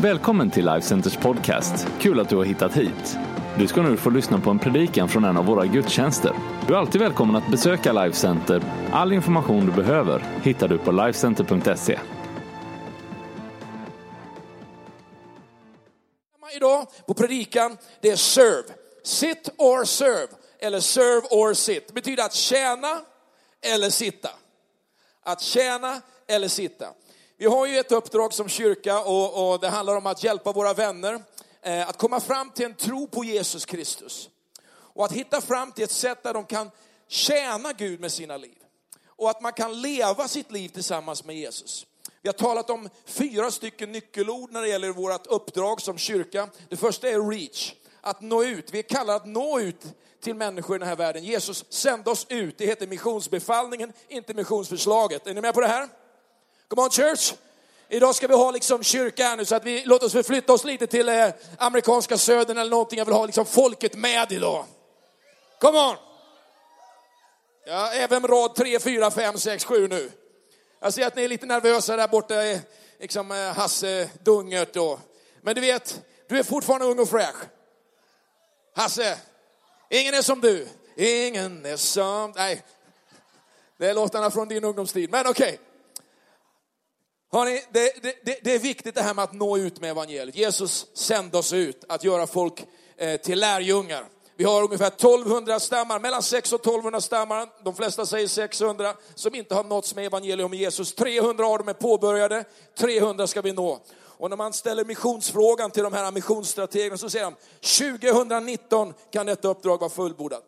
Välkommen till Life Centers podcast. Kul att du har hittat hit. Du ska nu få lyssna på en predikan från en av våra gudstjänster. Du är alltid välkommen att besöka Life Center. All information du behöver hittar du på lifecenter.se. Idag på predikan, det är serve. Sit or serve, eller serve or sit. Det betyder att tjäna eller sitta. Att tjäna eller sitta. Vi har ju ett uppdrag som kyrka och, och det handlar om att hjälpa våra vänner eh, att komma fram till en tro på Jesus Kristus. Och att hitta fram till ett sätt där de kan tjäna Gud med sina liv. Och att man kan leva sitt liv tillsammans med Jesus. Vi har talat om fyra stycken nyckelord när det gäller vårt uppdrag som kyrka. Det första är reach, att nå ut. Vi är kallade att nå ut till människor i den här världen. Jesus sände oss ut, det heter missionsbefallningen, inte missionsförslaget. Är ni med på det här? Come on church! Idag ska vi ha liksom kyrka här nu så att vi låt oss förflytta oss lite till eh, amerikanska södern eller någonting. Jag vill ha liksom folket med idag. Come on! Ja, även rad 3, 4, 5, 6, 7 nu. Jag ser att ni är lite nervösa där borta, eh, liksom eh, Hasse Dungert och... Men du vet, du är fortfarande ung och fräsch. Hasse, ingen är som du. Ingen är som... Nej, det är låtarna från din ungdomstid, men okej. Okay. Hörrni, det, det, det, är viktigt det här med att nå ut med evangeliet. Jesus sände oss ut att göra folk eh, till lärjungar. Vi har ungefär 1200 stammar, mellan 600 och 1200 stammar, de flesta säger 600, som inte har nåtts med evangelium om Jesus. 300 av dem är påbörjade, 300 ska vi nå. Och när man ställer missionsfrågan till de här missionsstrategerna så säger de, 2019 kan detta uppdrag vara fullbordat.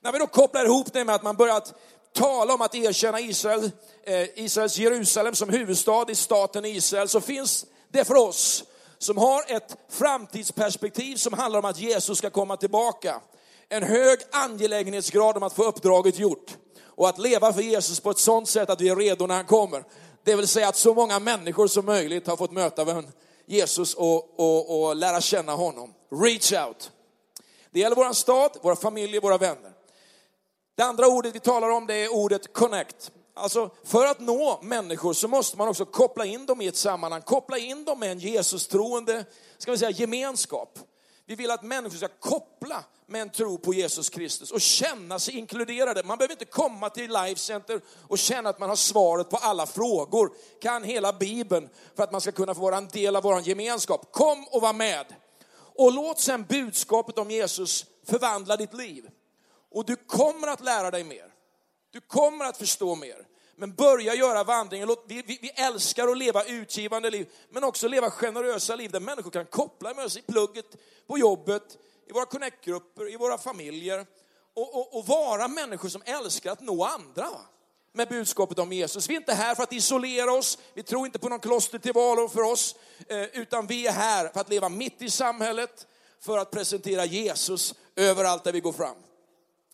När vi då kopplar ihop det med att man börjat tala om att erkänna Israel, eh, Israels Jerusalem som huvudstad i staten Israel, så finns det för oss som har ett framtidsperspektiv som handlar om att Jesus ska komma tillbaka. En hög angelägenhetsgrad om att få uppdraget gjort och att leva för Jesus på ett sådant sätt att vi är redo när han kommer. Det vill säga att så många människor som möjligt har fått möta Jesus och, och, och lära känna honom. Reach out. Det gäller vår stad, våra familjer, våra vänner. Det andra ordet vi talar om det är ordet connect. Alltså för att nå människor så måste man också koppla in dem i ett sammanhang, koppla in dem med en Jesus-troende, ska vi säga gemenskap. Vi vill att människor ska koppla med en tro på Jesus Kristus och känna sig inkluderade. Man behöver inte komma till Life Center och känna att man har svaret på alla frågor, kan hela Bibeln för att man ska kunna få vara en del av vår gemenskap. Kom och var med. Och låt sen budskapet om Jesus förvandla ditt liv. Och du kommer att lära dig mer. Du kommer att förstå mer. Men börja göra vandringen. Vi, vi, vi, älskar att leva utgivande liv, men också leva generösa liv där människor kan koppla med oss i plugget, på jobbet, i våra connectgrupper, i våra familjer. Och, och, och, vara människor som älskar att nå andra med budskapet om Jesus. Vi är inte här för att isolera oss, vi tror inte på någon kloster till för oss, eh, utan vi är här för att leva mitt i samhället, för att presentera Jesus överallt där vi går fram.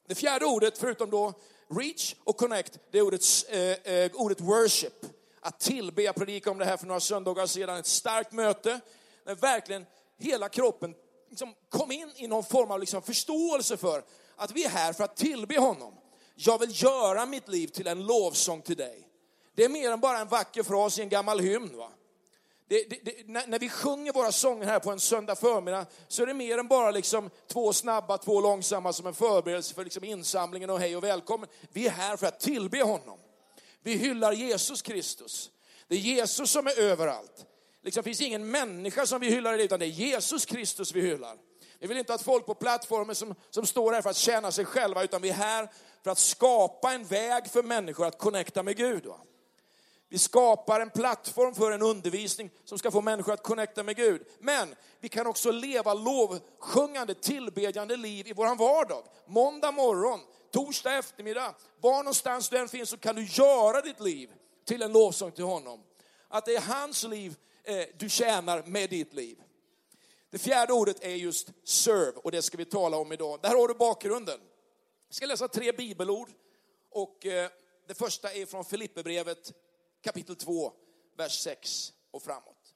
Det fjärde ordet, förutom då reach och connect, det är ordet, eh, eh, ordet worship. Att tillbe, jag predikade om det här för några söndagar sedan, ett starkt möte, när verkligen hela kroppen liksom kom in i någon form av liksom förståelse för att vi är här för att tillbe honom. Jag vill göra mitt liv till en lovsång till dig. Det är mer än bara en vacker fras i en gammal hymn. Va? Det, det, det, när, när, vi sjunger våra sånger här på en söndag förmiddag så är det mer än bara liksom två snabba, två långsamma som en förberedelse för liksom insamlingen och hej och välkommen. Vi är här för att tillbe honom. Vi hyllar Jesus Kristus. Det är Jesus som är överallt. Liksom finns ingen människa som vi hyllar utan det är Jesus Kristus vi hyllar. Vi vill inte att folk på plattformen som, som står här för att tjäna sig själva utan vi är här för att skapa en väg för människor att connecta med Gud. Va? Vi skapar en plattform för en undervisning som ska få människor att connecta med Gud. Men vi kan också leva lovsjungande, tillbedjande liv i vår vardag. Måndag morgon, torsdag eftermiddag, var någonstans du än finns så kan du göra ditt liv till en lovsång till honom. Att det är hans liv eh, du tjänar med ditt liv. Det fjärde ordet är just serve och det ska vi tala om idag. Där har du bakgrunden. Jag ska läsa tre bibelord och eh, det första är från Filipperbrevet kapitel 2, vers 6 och framåt.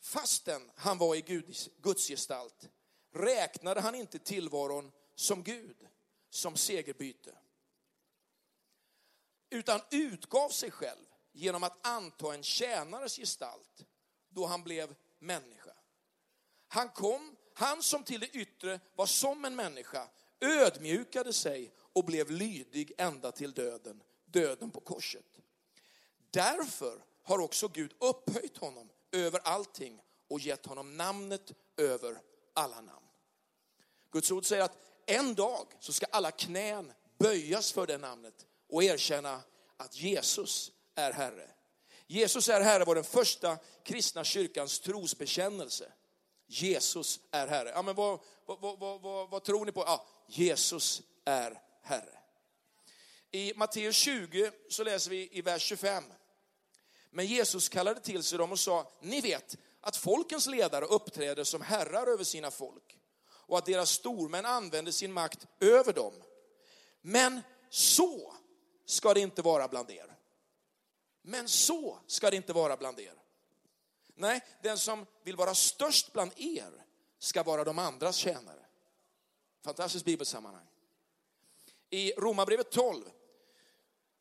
Fastän han var i Guds, Guds gestalt räknade han inte tillvaron som Gud, som segerbyte. Utan utgav sig själv genom att anta en tjänares gestalt då han blev människa. Han kom, han som till det yttre var som en människa, ödmjukade sig och blev lydig ända till döden, döden på korset. Därför har också Gud upphöjt honom över allting och gett honom namnet över alla namn. Guds ord säger att en dag så ska alla knän böjas för det namnet och erkänna att Jesus är Herre. Jesus är Herre var den första kristna kyrkans trosbekännelse. Jesus är Herre. Ja, men vad, vad, vad, vad, vad tror ni på? Ja, Jesus är Herre. I Matteus 20 så läser vi i vers 25. Men Jesus kallade till sig dem och sa, ni vet att folkens ledare uppträder som herrar över sina folk och att deras stormän använder sin makt över dem. Men så ska det inte vara bland er. Men så ska det inte vara bland er. Nej, den som vill vara störst bland er ska vara de andras tjänare. Fantastiskt bibelsammanhang. I Romarbrevet 12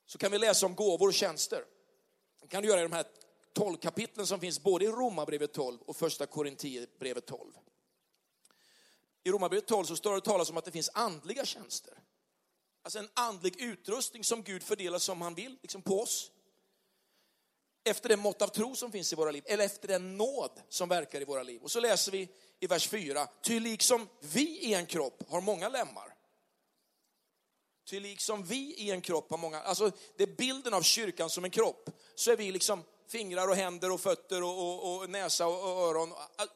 så kan vi läsa om gåvor och tjänster. Det kan du göra i de här 12 kapitlen som finns både i Romarbrevet 12 och första Korinthierbrevet 12. I Romarbrevet 12 så står det talas om att det finns andliga tjänster. Alltså en andlig utrustning som Gud fördelar som han vill, liksom på oss. Efter det mått av tro som finns i våra liv, eller efter den nåd som verkar i våra liv. Och så läser vi i vers 4, ty liksom vi i en kropp har många lemmar. Ty liksom vi i en kropp har många, alltså det är bilden av kyrkan som en kropp, så är vi liksom fingrar och händer och fötter och, och, och näsa och, och, öron.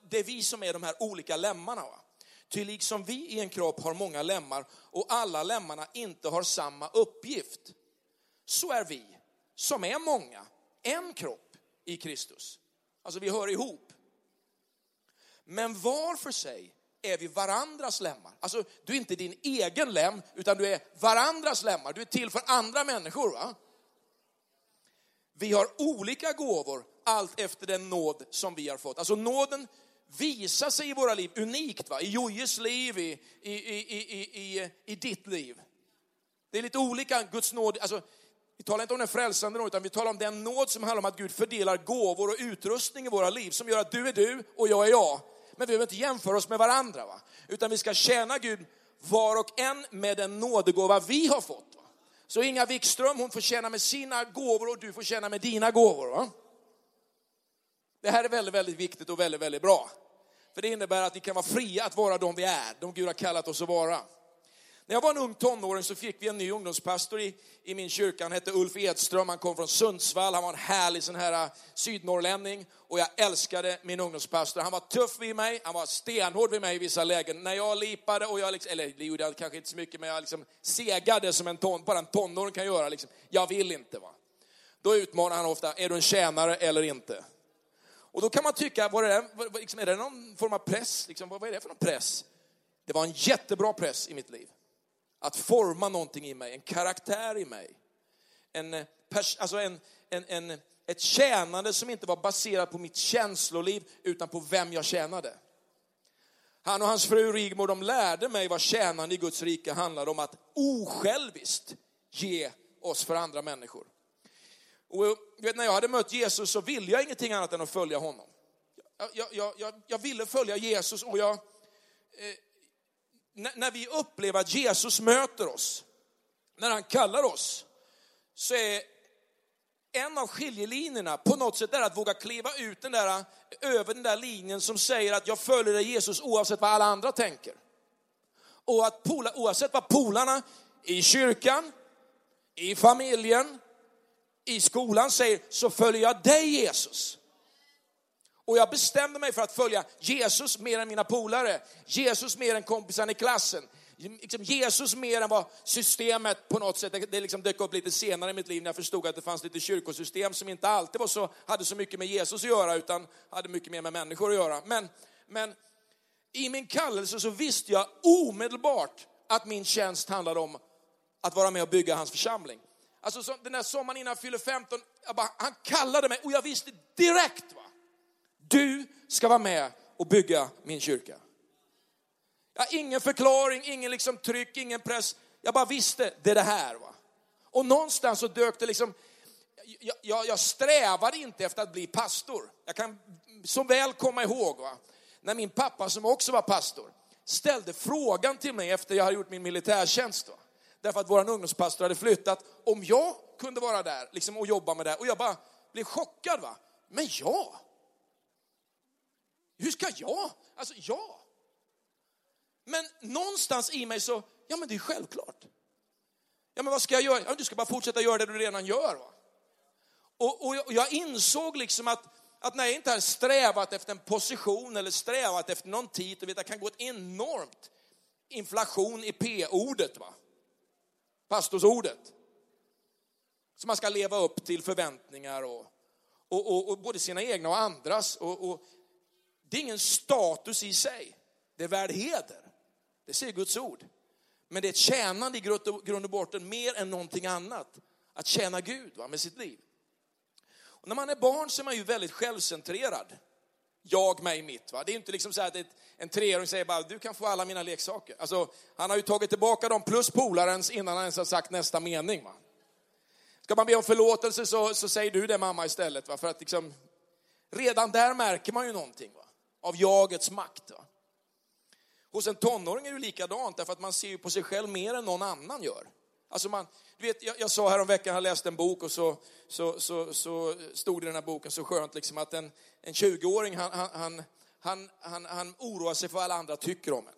Det är vi som är de här olika lemmarna. Va? Ty liksom vi i en kropp har många lemmar och alla lemmarna inte har samma uppgift, så är vi, som är många, en kropp i Kristus. Alltså vi hör ihop. Men var för sig är vi varandras lemmar. Alltså du är inte din egen lem, utan du är varandras lemmar. Du är till för andra människor. Va? Vi har olika gåvor allt efter den nåd som vi har fått. Alltså nåden visar sig i våra liv unikt. Va? I Jojes liv, i, i, i, i, i, ditt liv. Det är lite olika Guds nåd. Alltså, vi talar inte om den frälsande nåd, utan vi talar om den nåd som handlar om att Gud fördelar gåvor och utrustning i våra liv som gör att du är du och jag är jag. Men vi behöver inte jämföra oss med varandra, va? utan vi ska tjäna Gud var och en med den nådegåva vi har fått. Va? Så Inga Wikström, hon får tjäna med sina gåvor och du får tjäna med dina gåvor. Va? Det här är väldigt, väldigt viktigt och väldigt, väldigt bra. För det innebär att vi kan vara fria att vara de vi är, de Gud har kallat oss att vara. När jag var en ung tonåring så fick vi en ny ungdomspastor i, i min kyrka. Han hette Ulf Edström, han kom från Sundsvall. Han var en härlig sån här äh, sydnorrlänning och jag älskade min ungdomspastor. Han var tuff vid mig, han var stenhård vid mig i vissa lägen. När jag lipade och jag, liksom, eller det gjorde jag kanske inte så mycket, men jag liksom segade som en ton, bara en tonåring kan göra. Liksom. Jag vill inte. va. Då utmanar han ofta, är du en tjänare eller inte? Och då kan man tycka, var det, liksom, är det någon form av press? Liksom, vad är det för någon press? Det var en jättebra press i mitt liv. Att forma någonting i mig, en karaktär i mig. En, alltså en, en, en, ett tjänande som inte var baserat på mitt känsloliv utan på vem jag tjänade. Han och hans fru Rigmor de lärde mig vad tjänande i Guds rike handlade om att osjälviskt ge oss för andra människor. Och eh, vet, när jag hade mött Jesus så ville jag ingenting annat än att följa honom. Jag, jag, jag, jag ville följa Jesus och jag, eh, när vi upplever att Jesus möter oss, när han kallar oss, så är en av skiljelinjerna på något sätt är att våga kliva ut den där, över den där linjen som säger att jag följer dig Jesus oavsett vad alla andra tänker. Och att pola, oavsett vad polarna i kyrkan, i familjen, i skolan säger, så följer jag dig Jesus. Och jag bestämde mig för att följa Jesus mer än mina polare, Jesus mer än kompisarna i klassen, liksom Jesus mer än vad systemet på något sätt, det liksom dök upp lite senare i mitt liv när jag förstod att det fanns lite kyrkosystem som inte alltid var så, hade så mycket med Jesus att göra utan hade mycket mer med människor att göra. Men, men i min kallelse så visste jag omedelbart att min tjänst handlade om att vara med och bygga hans församling. Alltså så, den där sommaren innan jag fyllde 15, bara, han kallade mig och jag visste direkt va, du ska vara med och bygga min kyrka. Ja, ingen förklaring, ingen liksom tryck, ingen press. Jag bara visste, det är det här. Va? Och någonstans så dök det liksom, jag, jag, jag strävade inte efter att bli pastor. Jag kan så väl komma ihåg va? när min pappa som också var pastor ställde frågan till mig efter jag hade gjort min militärtjänst. Va? Därför att vår ungdomspastor hade flyttat, om jag kunde vara där liksom, och jobba med det. Och jag bara blev chockad. va. Men jag? Hur ska jag? Alltså ja. Men någonstans i mig så, ja men det är självklart. Ja men vad ska jag göra? Ja, du ska bara fortsätta göra det du redan gör. Va? Och, och, och jag insåg liksom att, att när jag inte har strävat efter en position eller strävat efter någon titel... vet, det kan gå ett enormt inflation i P-ordet. va? Pastorsordet. Så man ska leva upp till förväntningar och, och, och, och både sina egna och andras. Och, och, det är ingen status i sig. Det är värd heder. Det säger Guds ord. Men det är ett tjänande i grund och botten mer än någonting annat. Att tjäna Gud va, med sitt liv. Och när man är barn så är man ju väldigt självcentrerad. Jag, mig, mitt. Va? Det är inte liksom så att en treåring säger bara, du kan få alla mina leksaker. Alltså, han har ju tagit tillbaka dem plus polarens innan han ens har sagt nästa mening. Va? Ska man be om förlåtelse så, så säger du det mamma istället. Va? För att liksom, redan där märker man ju någonting va? Av jagets makt. Va? Hos en tonåring är det likadant, därför att man ser ju på sig själv mer än någon annan gör. Alltså man, du vet, jag, jag sa häromveckan, jag läste en bok och så, så, så, så stod det i den här boken så skönt liksom att en, en 20-åring han, han, han, han, han oroar sig för vad alla andra tycker om en.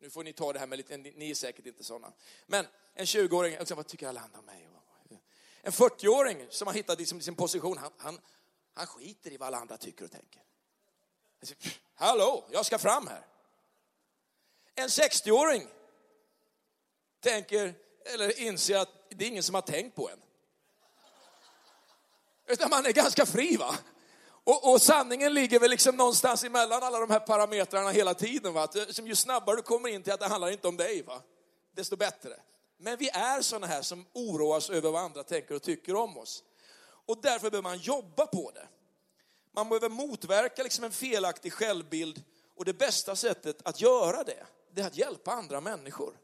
Nu får ni ta det här med lite, ni är säkert inte sådana. Men en 20-åring, liksom, vad tycker alla andra om mig? En 40-åring som har hittat liksom sin position, han, han, han skiter i vad alla andra tycker och tänker. Hallå, jag ska fram här. En 60-åring tänker, eller inser att det är ingen som har tänkt på en. Utan man är ganska fri va? Och, och, sanningen ligger väl liksom någonstans emellan alla de här parametrarna hela tiden. Va? Att, eh, ju snabbare du kommer in till att det handlar inte om dig, va? desto bättre. Men vi är sådana här som oroas över vad andra tänker och tycker om oss. Och därför behöver man jobba på det. Man behöver motverka liksom en felaktig självbild och det bästa sättet att göra det, det är att hjälpa andra människor.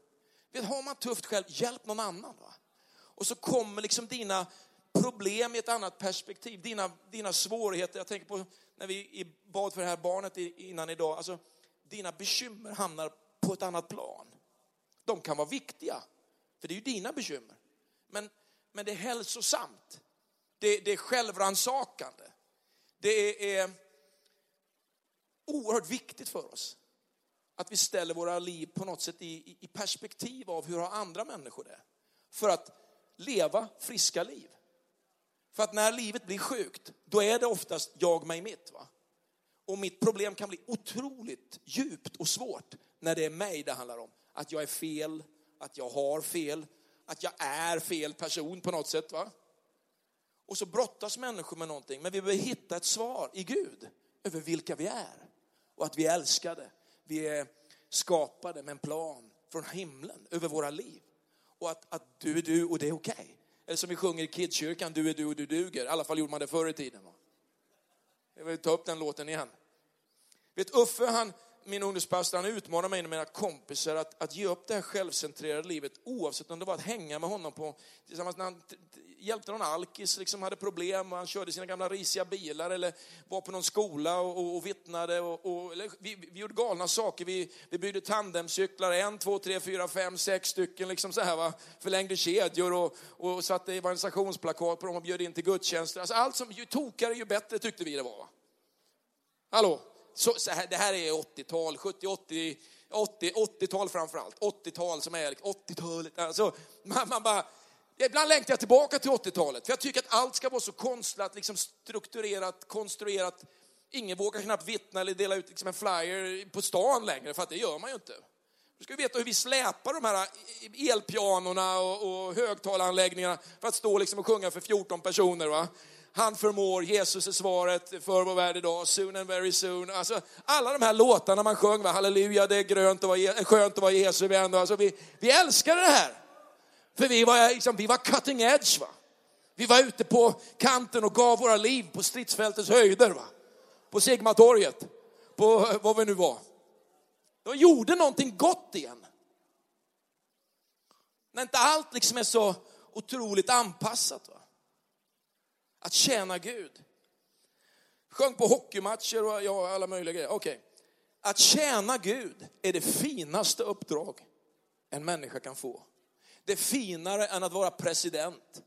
Vet, har man tufft själv, hjälp någon annan. Va? Och så kommer liksom dina problem i ett annat perspektiv, dina, dina svårigheter. Jag tänker på när vi bad för det här barnet innan idag, alltså dina bekymmer hamnar på ett annat plan. De kan vara viktiga, för det är ju dina bekymmer. Men, men det är hälsosamt. Det, det är självransakande. Det är oerhört viktigt för oss att vi ställer våra liv på något sätt i, i perspektiv av hur har andra människor det? För att leva friska liv. För att när livet blir sjukt, då är det oftast jag, mig, mitt. Va? Och mitt problem kan bli otroligt djupt och svårt när det är mig det handlar om. Att jag är fel, att jag har fel, att jag är fel person på något sätt. Va? Och så brottas människor med någonting, men vi behöver hitta ett svar i Gud över vilka vi är. Och att vi är älskade. Vi är skapade med en plan från himlen över våra liv. Och att, att du är du och det är okej. Okay. Eller som vi sjunger i Kidskyrkan, du är du och du duger. I alla fall gjorde man det förr i tiden. Va? Jag vill ta upp den låten igen. Vet Uffe, han, min ungdomspastor, han utmanade mig och mina kompisar att, att ge upp det här självcentrerade livet oavsett om det var att hänga med honom på, tillsammans när han hjälpte någon alkis, liksom hade problem och han körde sina gamla risiga bilar eller var på någon skola och, och, och vittnade. Och, och vi, vi, gjorde galna saker. Vi, vi byggde tandemcyklar, en, två, tre, fyra, fem, sex stycken, liksom så här, va? förlängde kedjor och, och satte evangelisationsplakat på dem och bjöd in till gudstjänster. Alltså allt som, ju tokare ju bättre tyckte vi det var. Va? Hallå? Så, så här, det här är 80-tal, 70, 80, 80, 80-tal framförallt. 80-tal som är liksom 80-talet. Alltså, man, man bara, Ibland längtar jag tillbaka till 80-talet, för jag tycker att allt ska vara så konstlat, liksom strukturerat, konstruerat. Ingen vågar knappt vittna eller dela ut liksom en flyer på stan längre, för att det gör man ju inte. Du ska veta hur vi släpar de här eh, elpianorna och, och högtalaranläggningarna för att stå liksom och sjunga för 14 personer. Va? Han förmår, Jesus är svaret för vår värld idag, soon and very soon. Alltså, alla de här låtarna man sjöng, va? halleluja, det är grönt att vara, skönt att vara Jesu vän. Alltså, vi, vi älskade det här. För vi var, liksom, vi var cutting edge. Va? Vi var ute på kanten och gav våra liv på stridsfältets höjder. Va? På Sigmatorget, på vad vi nu var. De gjorde någonting gott igen. När inte allt liksom är så otroligt anpassat. Va? Att tjäna Gud. Sjöng på hockeymatcher och ja, alla möjliga grejer. Okej. Att tjäna Gud är det finaste uppdrag en människa kan få. Det är finare än att vara president.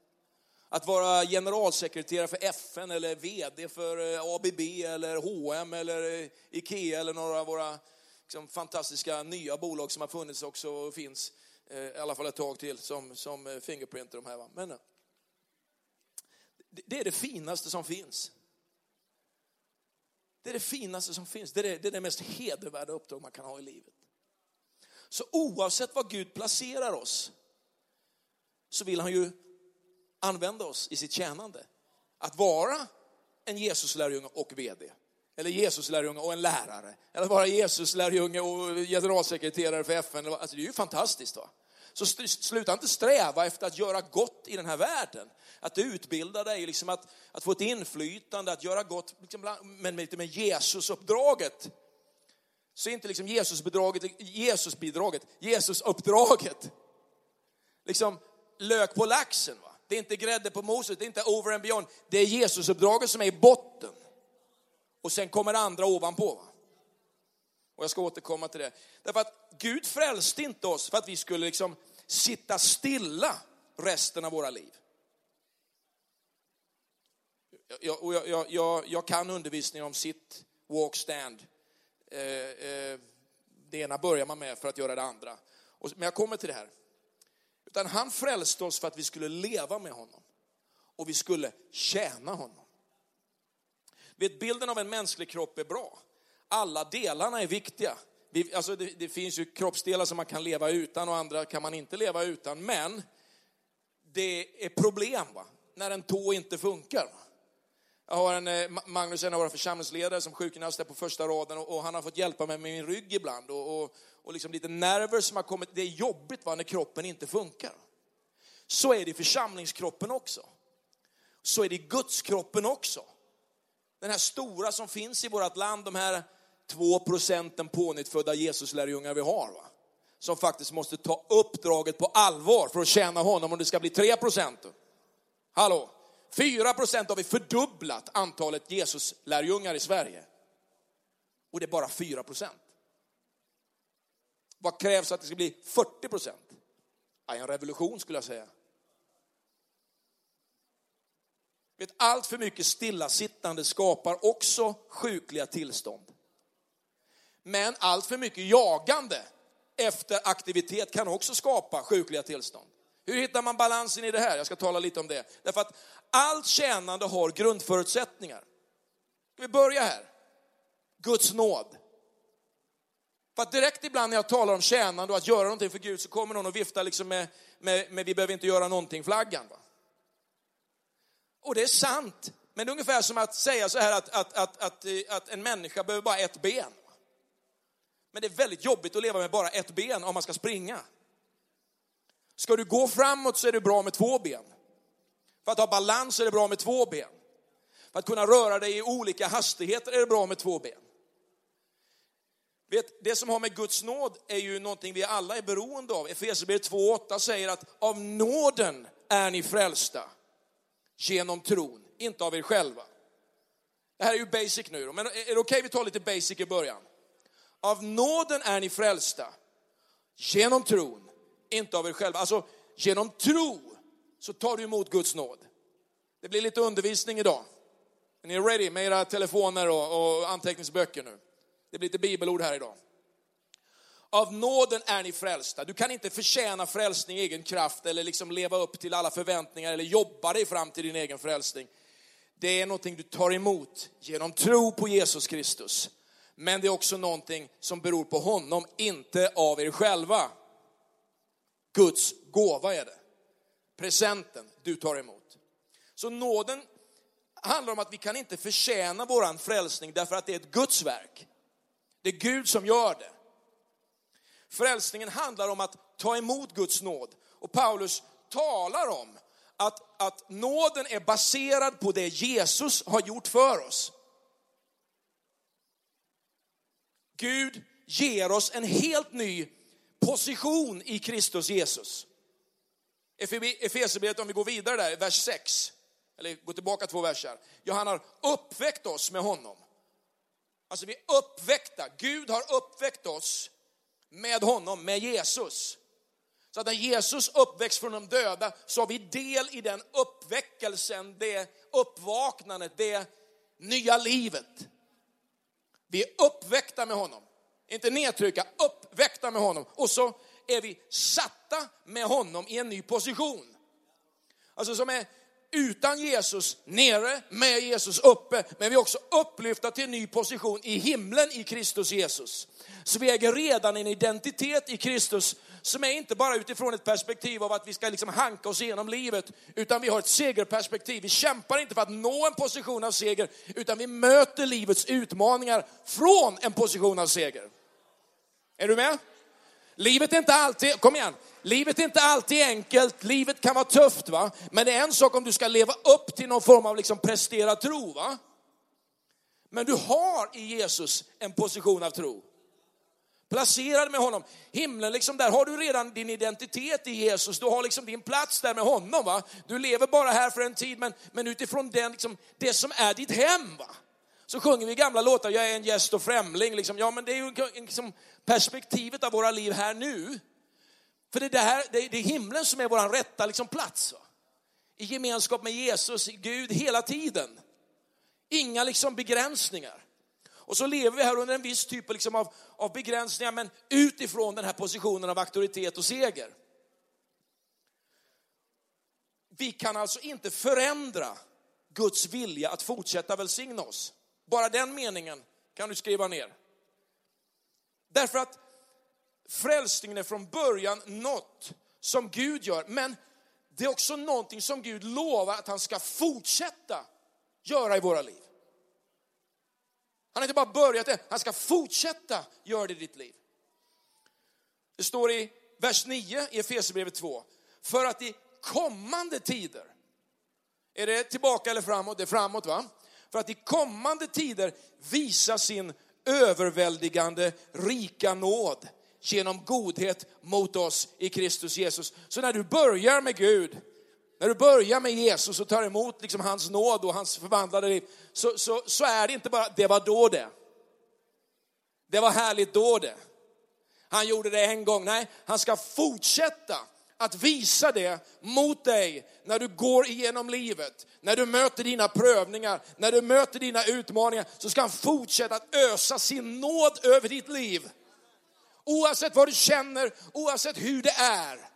Att vara generalsekreterare för FN eller VD för eh, ABB eller H&M eller eh, Ikea eller några av våra liksom, fantastiska nya bolag som har funnits också och finns eh, i alla fall ett tag till som, som Fingerprint och de här. Va? Men det är det finaste som finns. Det är det finaste som finns. Det är det, det är det mest hedervärda uppdrag man kan ha i livet. Så oavsett var Gud placerar oss så vill han ju använda oss i sitt tjänande. Att vara en Jesuslärjunge och VD. Eller Jesuslärjunge och en lärare. Eller vara Jesuslärjunge och generalsekreterare för FN. Alltså det är ju fantastiskt. Va? Så sluta inte sträva efter att göra gott i den här världen. Att utbilda dig, liksom att, att få ett inflytande, att göra gott, liksom, men med, med Jesusuppdraget. Så inte liksom Jesusbidraget, Jesusbidraget, Jesusuppdraget. Liksom lök på laxen. Va? Det är inte grädde på moset, det är inte over and beyond. Det är Jesusuppdraget som är i botten. Och sen kommer det andra ovanpå. Va? Och jag ska återkomma till det. Därför att Gud frälste inte oss för att vi skulle liksom sitta stilla resten av våra liv. Jag, jag, jag, jag, jag kan undervisning om sitt, walk, stand. Eh, eh, det ena börjar man med för att göra det andra. men jag kommer till det här. Utan han frälste oss för att vi skulle leva med honom. Och vi skulle tjäna honom. Vet, bilden av en mänsklig kropp är bra. Alla delarna är viktiga. Vi, alltså det, det, finns ju kroppsdelar som man kan leva utan och andra kan man inte leva utan. Men det är problem va? när en tå inte funkar. Jag har en, eh, Magnus, en av våra församlingsledare, som sjukgymnast är på första raden och, och, han har fått hjälpa mig med min rygg ibland och, och, och liksom lite nerver som har kommit. Det är jobbigt va, när kroppen inte funkar. Så är det i församlingskroppen också. Så är det i Gudskroppen också. Den här stora som finns i vårt land, de här två procenten pånyttfödda Jesuslärjungar vi har. Va? Som faktiskt måste ta uppdraget på allvar för att tjäna honom om det ska bli tre procent. Hallå? 4 procent har vi fördubblat antalet Jesuslärjungar i Sverige. Och det är bara 4 procent. Vad krävs för att det ska bli 40 procent? en revolution skulle jag säga. Vet, allt för mycket stillasittande skapar också sjukliga tillstånd. Men allt för mycket jagande efter aktivitet kan också skapa sjukliga tillstånd. Hur hittar man balansen i det här? Jag ska tala lite om det. Därför att allt tjänande har grundförutsättningar. Ska vi börja här? Guds nåd. För att direkt ibland när jag talar om tjänande och att göra någonting för Gud så kommer någon och viftar liksom med, med, med vi behöver inte göra någonting-flaggan. Och det är sant, men det är ungefär som att säga så här att, att, att, att, att en människa behöver bara ett ben. Men det är väldigt jobbigt att leva med bara ett ben om man ska springa. Ska du gå framåt så är det bra med två ben. För att ha balans är det bra med två ben. För att kunna röra dig i olika hastigheter är det bra med två ben. Vet, det som har med Guds nåd är ju någonting vi alla är beroende av. Efesierbrevet 2.8 säger att av nåden är ni frälsta genom tron, inte av er själva. Det här är ju basic nu, men är det okej okay vi tar lite basic i början? Av nåden är ni frälsta genom tron, inte av er själva. Alltså genom tro så tar du emot Guds nåd. Det blir lite undervisning idag. Är ni ready med era telefoner och, och anteckningsböcker nu? Det blir lite bibelord här idag. Av nåden är ni frälsta. Du kan inte förtjäna frälsning i egen kraft eller liksom leva upp till alla förväntningar eller jobba dig fram till din egen frälsning. Det är någonting du tar emot genom tro på Jesus Kristus. Men det är också någonting som beror på honom, inte av er själva. Guds gåva är det. Presenten du tar emot. Så nåden handlar om att vi kan inte förtjäna våran frälsning därför att det är ett Guds verk. Det är Gud som gör det. Frälsningen handlar om att ta emot Guds nåd. Och Paulus talar om att, att nåden är baserad på det Jesus har gjort för oss. Gud ger oss en helt ny position i Kristus Jesus. Efesierbrevet, om vi går vidare där, vers 6. Eller gå tillbaka två verser. Ja, han har uppväckt oss med honom. Alltså vi är uppväckta. Gud har uppväckt oss med honom, med Jesus. Så att när Jesus uppväcks från de döda så har vi del i den uppväckelsen, det uppvaknandet, det nya livet. Vi är uppväckta med honom. Inte nedtrycka, uppväckta med honom. Och så är vi satta med honom i en ny position. Alltså som är utan Jesus nere, med Jesus uppe, men vi är också upplyfta till en ny position i himlen i Kristus Jesus. Så vi äger redan en identitet i Kristus som är inte bara utifrån ett perspektiv av att vi ska liksom hanka oss igenom livet, utan vi har ett segerperspektiv. Vi kämpar inte för att nå en position av seger, utan vi möter livets utmaningar från en position av seger. Är du med? Livet är inte alltid, kom igen, livet är inte alltid enkelt, livet kan vara tufft va. Men det är en sak om du ska leva upp till någon form av liksom presterad tro va. Men du har i Jesus en position av tro. Placerad med honom. Himlen, liksom där har du redan din identitet i Jesus. Du har liksom din plats där med honom. Va? Du lever bara här för en tid, men, men utifrån den, liksom, det som är ditt hem. Va? Så sjunger vi gamla låtar, jag är en gäst och främling. Liksom. Ja, men det är ju liksom perspektivet av våra liv här nu. För det, är det, det är himlen som är vår rätta liksom, plats. Va? I gemenskap med Jesus, Gud, hela tiden. Inga liksom, begränsningar. Och så lever vi här under en viss typ liksom av, av begränsningar, men utifrån den här positionen av auktoritet och seger. Vi kan alltså inte förändra Guds vilja att fortsätta välsigna oss. Bara den meningen kan du skriva ner. Därför att frälsningen är från början något som Gud gör, men det är också någonting som Gud lovar att han ska fortsätta göra i våra liv. Han har inte bara börjat det, han ska fortsätta göra det i ditt liv. Det står i vers 9 i Efesierbrevet 2. För att i kommande tider, är det tillbaka eller framåt? Det är framåt va? För att i kommande tider visa sin överväldigande rika nåd genom godhet mot oss i Kristus Jesus. Så när du börjar med Gud, när du börjar med Jesus och tar emot liksom hans nåd och hans förvandlade liv, så, så, så är det inte bara, det var då det. Det var härligt då det. Han gjorde det en gång. Nej, han ska fortsätta att visa det mot dig när du går igenom livet, när du möter dina prövningar, när du möter dina utmaningar, så ska han fortsätta att ösa sin nåd över ditt liv. Oavsett vad du känner, oavsett hur det är,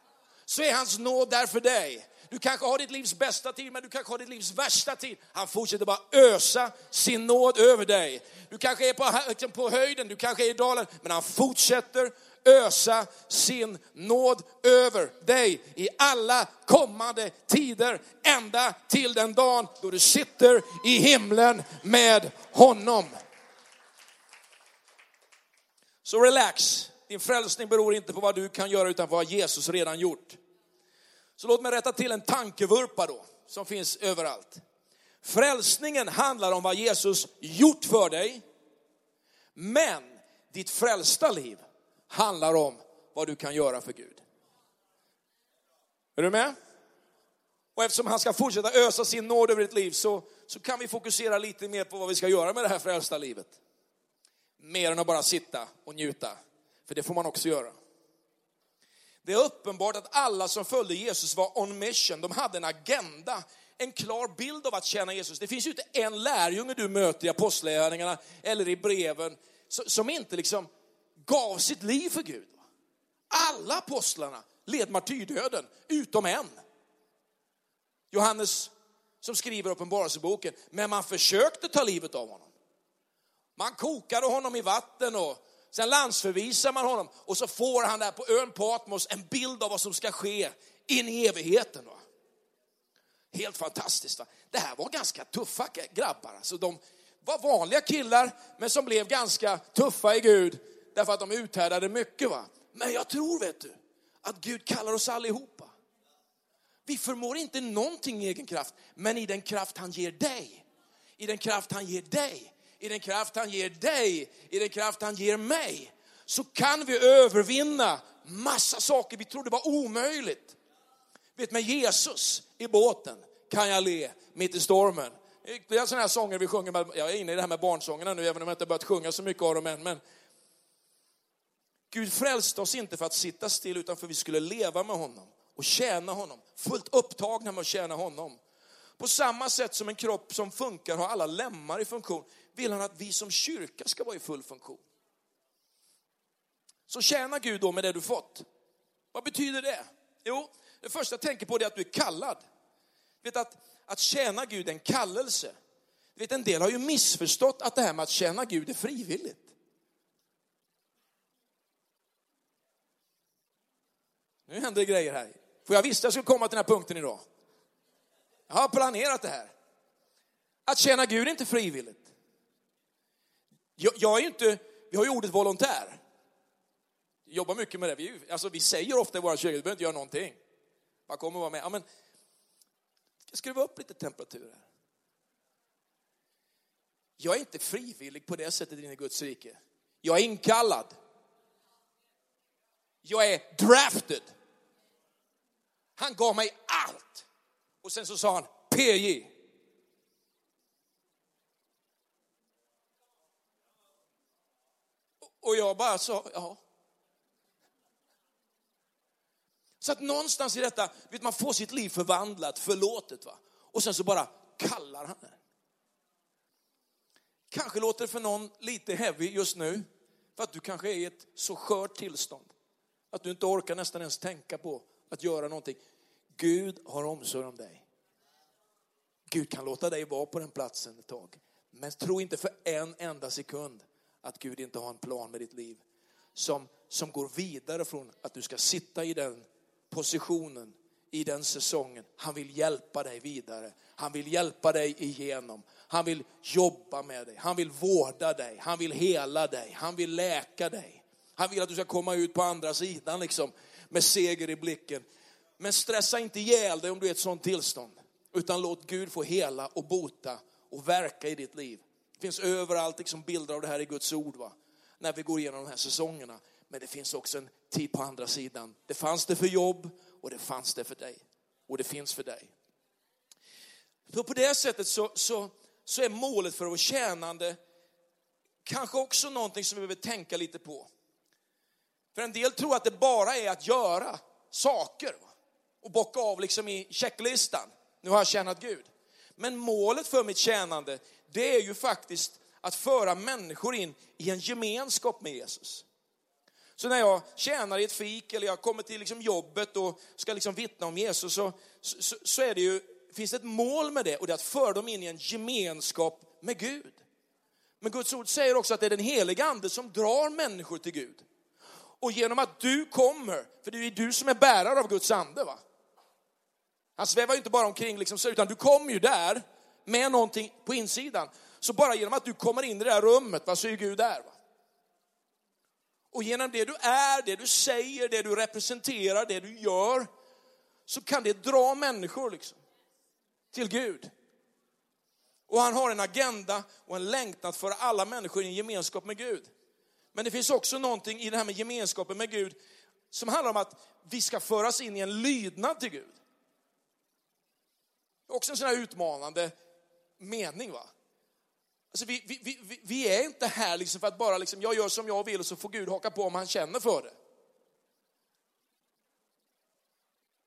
så är hans nåd där för dig. Du kanske har ditt livs bästa tid, men du kanske har ditt livs värsta tid. Han fortsätter bara ösa sin nåd över dig. Du kanske är på, liksom på höjden, du kanske är i dalen, men han fortsätter ösa sin nåd över dig i alla kommande tider, ända till den dagen då du sitter i himlen med honom. Så relax, din frälsning beror inte på vad du kan göra utan på vad Jesus redan gjort. Så låt mig rätta till en tankevurpa då, som finns överallt. Frälsningen handlar om vad Jesus gjort för dig, men ditt frälsta liv handlar om vad du kan göra för Gud. Är du med? Och eftersom han ska fortsätta ösa sin nåd över ditt liv så, så kan vi fokusera lite mer på vad vi ska göra med det här frälsta livet. Mer än att bara sitta och njuta, för det får man också göra. Det är uppenbart att alla som följde Jesus var on mission. De hade en agenda, en klar bild av att tjäna Jesus. Det finns ju inte en lärjunge du möter i apostlagärningarna eller i breven som inte liksom gav sitt liv för Gud. Alla apostlarna led martyrdöden, utom en. Johannes som skriver Uppenbarelseboken, men man försökte ta livet av honom. Man kokade honom i vatten och sen landsförvisar man honom och så får han där på ön Patmos en bild av vad som ska ske in i evigheten. Va? Helt fantastiskt. Va? Det här var ganska tuffa grabbar. Alltså de var vanliga killar, men som blev ganska tuffa i Gud därför att de uthärdade mycket. Va? Men jag tror, vet du, att Gud kallar oss allihopa. Vi förmår inte någonting i egen kraft, men i den kraft han ger dig, i den kraft han ger dig, i den kraft han ger dig, i den kraft han ger mig, så kan vi övervinna massa saker vi trodde var omöjligt. Vet med Jesus i båten kan jag le mitt i stormen. Det är sådana här sånger vi sjunger, med, jag är inne i det här med barnsångerna nu, även om jag inte börjat sjunga så mycket av dem än. Men Gud frälste oss inte för att sitta still, utan för att vi skulle leva med honom och tjäna honom. Fullt upptagna med att tjäna honom. På samma sätt som en kropp som funkar har alla lemmar i funktion, vill han att vi som kyrka ska vara i full funktion. Så tjäna Gud då med det du fått. Vad betyder det? Jo, det första jag tänker på är att du är kallad. Du Vet att, att tjäna Gud är en kallelse. Du Vet, en del har ju missförstått att det här med att tjäna Gud är frivilligt. Nu händer det grejer här. För jag visste att jag skulle komma till den här punkten idag. Jag har planerat det här. Att tjäna Gud är inte frivilligt. Jag, jag är inte, vi har ju ordet volontär. Vi jobbar mycket med det. Vi, alltså, vi säger ofta i våra kyrka, du behöver inte göra någonting. Bara kom och var med. Ja, men, skruva upp lite temperatur här. Jag är inte frivillig på det sättet in i Guds rike. Jag är inkallad. Jag är drafted. Han gav mig allt. Och sen så sa han PJ. Och jag bara sa, ja. Så att någonstans i detta, vet man får sitt liv förvandlat, förlåtet va. Och sen så bara kallar han det. Kanske låter det för någon lite heavy just nu, för att du kanske är i ett så skört tillstånd. Att du inte orkar nästan ens tänka på att göra någonting. Gud har omsorg om dig. Gud kan låta dig vara på den platsen ett tag. Men tro inte för en enda sekund att Gud inte har en plan med ditt liv. Som, som går vidare från att du ska sitta i den positionen, i den säsongen. Han vill hjälpa dig vidare. Han vill hjälpa dig igenom. Han vill jobba med dig. Han vill vårda dig. Han vill hela dig. Han vill läka dig. Han vill att du ska komma ut på andra sidan liksom, med seger i blicken. Men stressa inte ihjäl dig om du är i ett sånt tillstånd. Utan låt Gud få hela och bota och verka i ditt liv. Det finns överallt liksom bilder av det här i Guds ord. Va? När vi går igenom de här säsongerna. Men det finns också en tid på andra sidan. Det fanns det för jobb och det fanns det för dig. Och det finns för dig. Så på det sättet så, så, så är målet för vår tjänande kanske också någonting som vi behöver tänka lite på. För en del tror att det bara är att göra saker och bocka av liksom i checklistan. Nu har jag tjänat Gud. Men målet för mitt tjänande, det är ju faktiskt att föra människor in i en gemenskap med Jesus. Så när jag tjänar i ett fik eller jag kommer till liksom jobbet och ska liksom vittna om Jesus så, så, så är det ju, finns det ett mål med det och det är att föra dem in i en gemenskap med Gud. Men Guds ord säger också att det är den heliga ande som drar människor till Gud. Och genom att du kommer, för det är ju du som är bärare av Guds ande va? Han svävar ju inte bara omkring liksom så, utan du kommer ju där med någonting på insidan. Så bara genom att du kommer in i det här rummet va, så är Gud där. Va? Och genom det du är, det du säger, det du representerar, det du gör, så kan det dra människor liksom, till Gud. Och han har en agenda och en längtan för alla människor i en gemenskap med Gud. Men det finns också någonting i det här med gemenskapen med Gud som handlar om att vi ska föras in i en lydnad till Gud. Också en sån här utmanande mening. va? Alltså vi, vi, vi, vi är inte här liksom för att bara liksom, jag gör som jag vill och så får Gud haka på om han känner för det.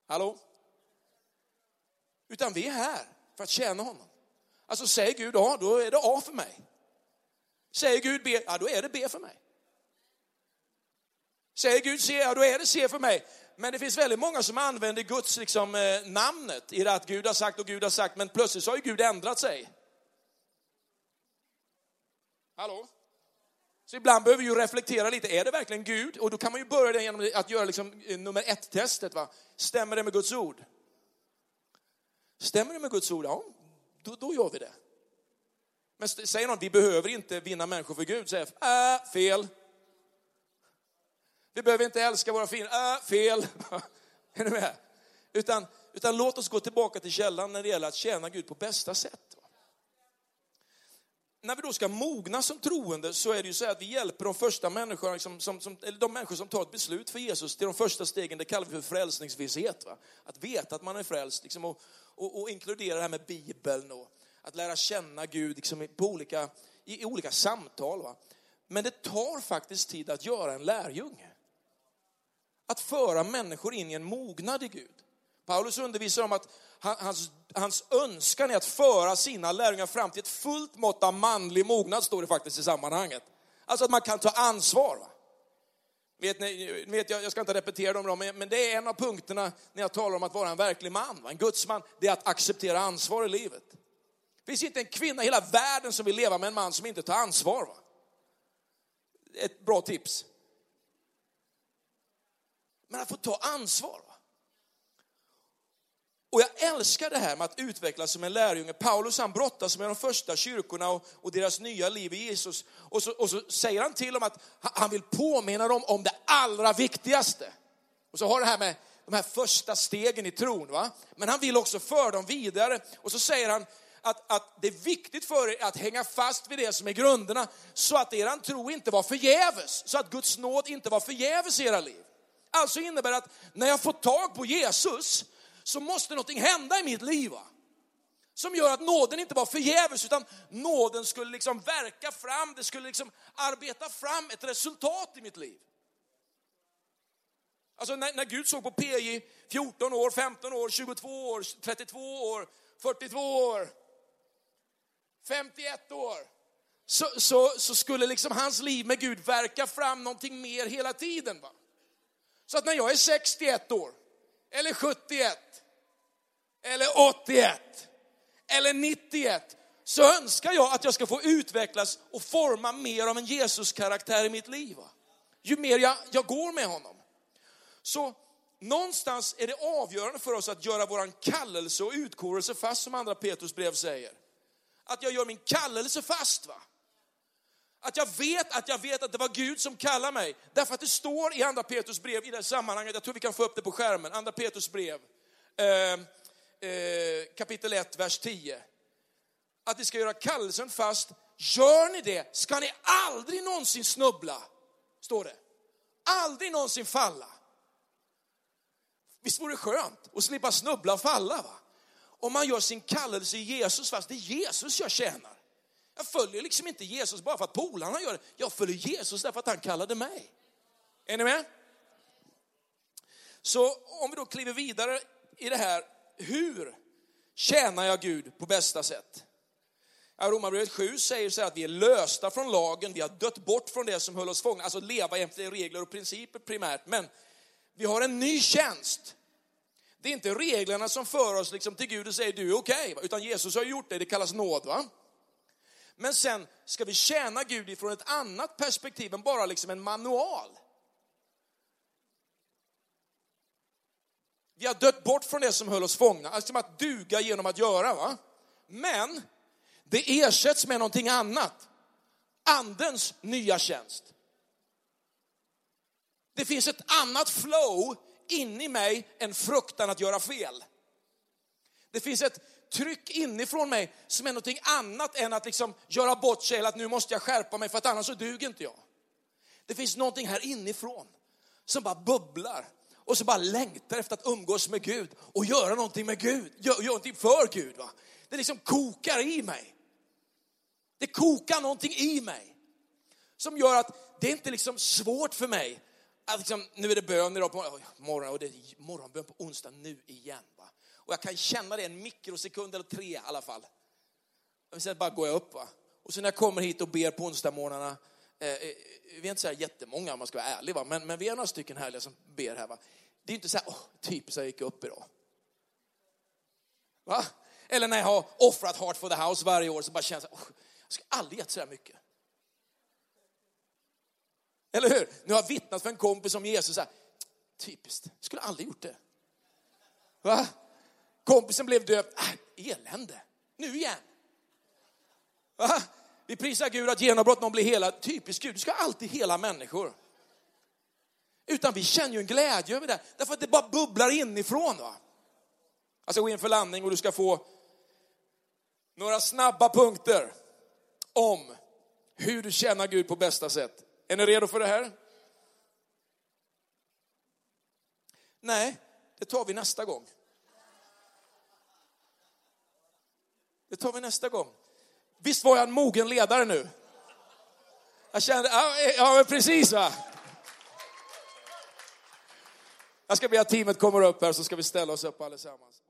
Hallå? Utan vi är här för att tjäna honom. Alltså säger Gud A, då är det A för mig. Säger Gud B, ja då är det B för mig. Säger Gud C, ja då är det C för mig. Men det finns väldigt många som använder Guds liksom, eh, namnet i det att Gud har sagt och Gud har sagt, men plötsligt så har ju Gud ändrat sig. Hallå? Så ibland behöver vi ju reflektera lite, är det verkligen Gud? Och då kan man ju börja det genom att göra liksom eh, nummer ett-testet. Va? Stämmer det med Guds ord? Stämmer det med Guds ord? Ja, då, då gör vi det. Men säger någon, vi behöver inte vinna människor för Gud, säger jag, äh, fel. Vi behöver inte älska våra fiender, äh, fel. är ni med? Utan, utan låt oss gå tillbaka till källan när det gäller att tjäna Gud på bästa sätt. när vi då ska mogna som troende så är det ju så att vi hjälper de första människorna, som, som, som, eller de människor som tar ett beslut för Jesus till de första stegen, det kallar vi för frälsningsvisshet. Va? Att veta att man är frälst liksom, och, och, och inkludera det här med Bibeln och att lära känna Gud liksom, på olika, i, i olika samtal. Va? Men det tar faktiskt tid att göra en lärjunge. Att föra människor in i en mognad i Gud. Paulus undervisar om att hans, hans önskan är att föra sina lärjungar fram till ett fullt mått av manlig mognad, står det faktiskt i sammanhanget. Alltså att man kan ta ansvar. Va? Vet ni, vet jag, jag ska inte repetera dem, men det är en av punkterna när jag talar om att vara en verklig man, va? en gudsman, det är att acceptera ansvar i livet. Det finns inte en kvinna i hela världen som vill leva med en man som inte tar ansvar. Va? Ett bra tips. Men att få ta ansvar. Och jag älskar det här med att utvecklas som en lärjunge. Paulus han brottas med de första kyrkorna och, och deras nya liv i Jesus. Och så, och så, säger han till dem att han vill påminna dem om det allra viktigaste. Och så har det här med de här första stegen i tron. Va? Men han vill också föra dem vidare. Och så säger han att, att det är viktigt för er att hänga fast vid det som är grunderna. Så att er tro inte var förgäves. Så att Guds nåd inte var förgäves i era liv. Alltså innebär det att när jag får tag på Jesus så måste någonting hända i mitt liv. Va? Som gör att nåden inte var förgäves utan nåden skulle liksom verka fram, det skulle liksom arbeta fram ett resultat i mitt liv. Alltså när, när Gud såg på PJ 14 år, 15 år, 22 år, 32 år, 42 år, 51 år. Så, så, så skulle liksom hans liv med Gud verka fram någonting mer hela tiden. Va? Så att när jag är 61 år, eller 71, eller 81 eller 91 så önskar jag att jag ska få utvecklas och forma mer av en Jesus-karaktär i mitt liv. Ju mer jag, jag går med honom. Så någonstans är det avgörande för oss att göra våran kallelse och utkårelse fast som andra Petrus brev säger. Att jag gör min kallelse fast. va? Att jag vet att jag vet att det var Gud som kallade mig. Därför att det står i andra Petrus brev i det här sammanhanget, jag tror vi kan få upp det på skärmen, andra Petrus brev. Eh, Eh, kapitel 1, vers 10. Att ni ska göra kallelsen fast. Gör ni det ska ni aldrig någonsin snubbla, står det. Aldrig någonsin falla. Visst vore det skönt att slippa snubbla och falla? Va? Om man gör sin kallelse i Jesus fast, det är Jesus jag tjänar. Jag följer liksom inte Jesus bara för att polarna gör det. Jag följer Jesus därför att han kallade mig. Är ni med? Så om vi då kliver vidare i det här hur tjänar jag Gud på bästa sätt? Romarbrevet 7 säger så att vi är lösta från lagen, vi har dött bort från det som höll oss fångna, alltså leva efter regler och principer primärt. Men vi har en ny tjänst. Det är inte reglerna som för oss liksom till Gud och säger du är okej, okay, utan Jesus har gjort det, det kallas nåd. Va? Men sen ska vi tjäna Gud ifrån ett annat perspektiv än bara liksom en manual. Vi har dött bort från det som höll oss fångna, alltså att duga genom att göra. Va? Men det ersätts med någonting annat. Andens nya tjänst. Det finns ett annat flow in i mig än fruktan att göra fel. Det finns ett tryck inifrån mig som är någonting annat än att liksom göra bort sig eller att nu måste jag skärpa mig för att annars så duger inte jag. Det finns någonting här inifrån som bara bubblar och som bara längtar efter att umgås med Gud och göra någonting med Gud, göra gör någonting för Gud. Va? Det liksom kokar i mig. Det kokar någonting i mig som gör att det är inte liksom svårt för mig att liksom, nu är det bön idag på morgonen och det är morgonbön på onsdag nu igen. Va? Och jag kan känna det en mikrosekund eller tre i alla fall. Men sen bara går jag upp. Va? Och så när jag kommer hit och ber på onsdagsmorgnarna eh, eh, vi är inte så här jättemånga om man ska vara ärlig, va? Men, men vi är några stycken härliga som ber här. Va? Det är inte så här, oh, typiskt jag gick upp idag. Va? Eller när jag har offrat Heart for the House varje år så bara känns jag, oh, jag ska aldrig gett så här mycket. Eller hur? Nu har jag vittnat för en kompis om Jesus, så här, typiskt, jag skulle aldrig gjort det. Va? Kompisen blev döpt, äh, ah, elände, nu igen. Va? Vi prisar Gud att genombrott någon blir hela. Typiskt Gud, du ska alltid hela människor. Utan vi känner ju en glädje över det, därför att det bara bubblar inifrån. Va? Jag ska gå in för landning och du ska få några snabba punkter. om hur du tjänar Gud på bästa sätt. Är ni redo för det här? Nej, det tar vi nästa gång. Det tar vi nästa gång. Visst var jag en mogen ledare nu? Jag kände, ja, ja precis va. Jag ska be att teamet kommer upp här så ska vi ställa oss upp allesammans.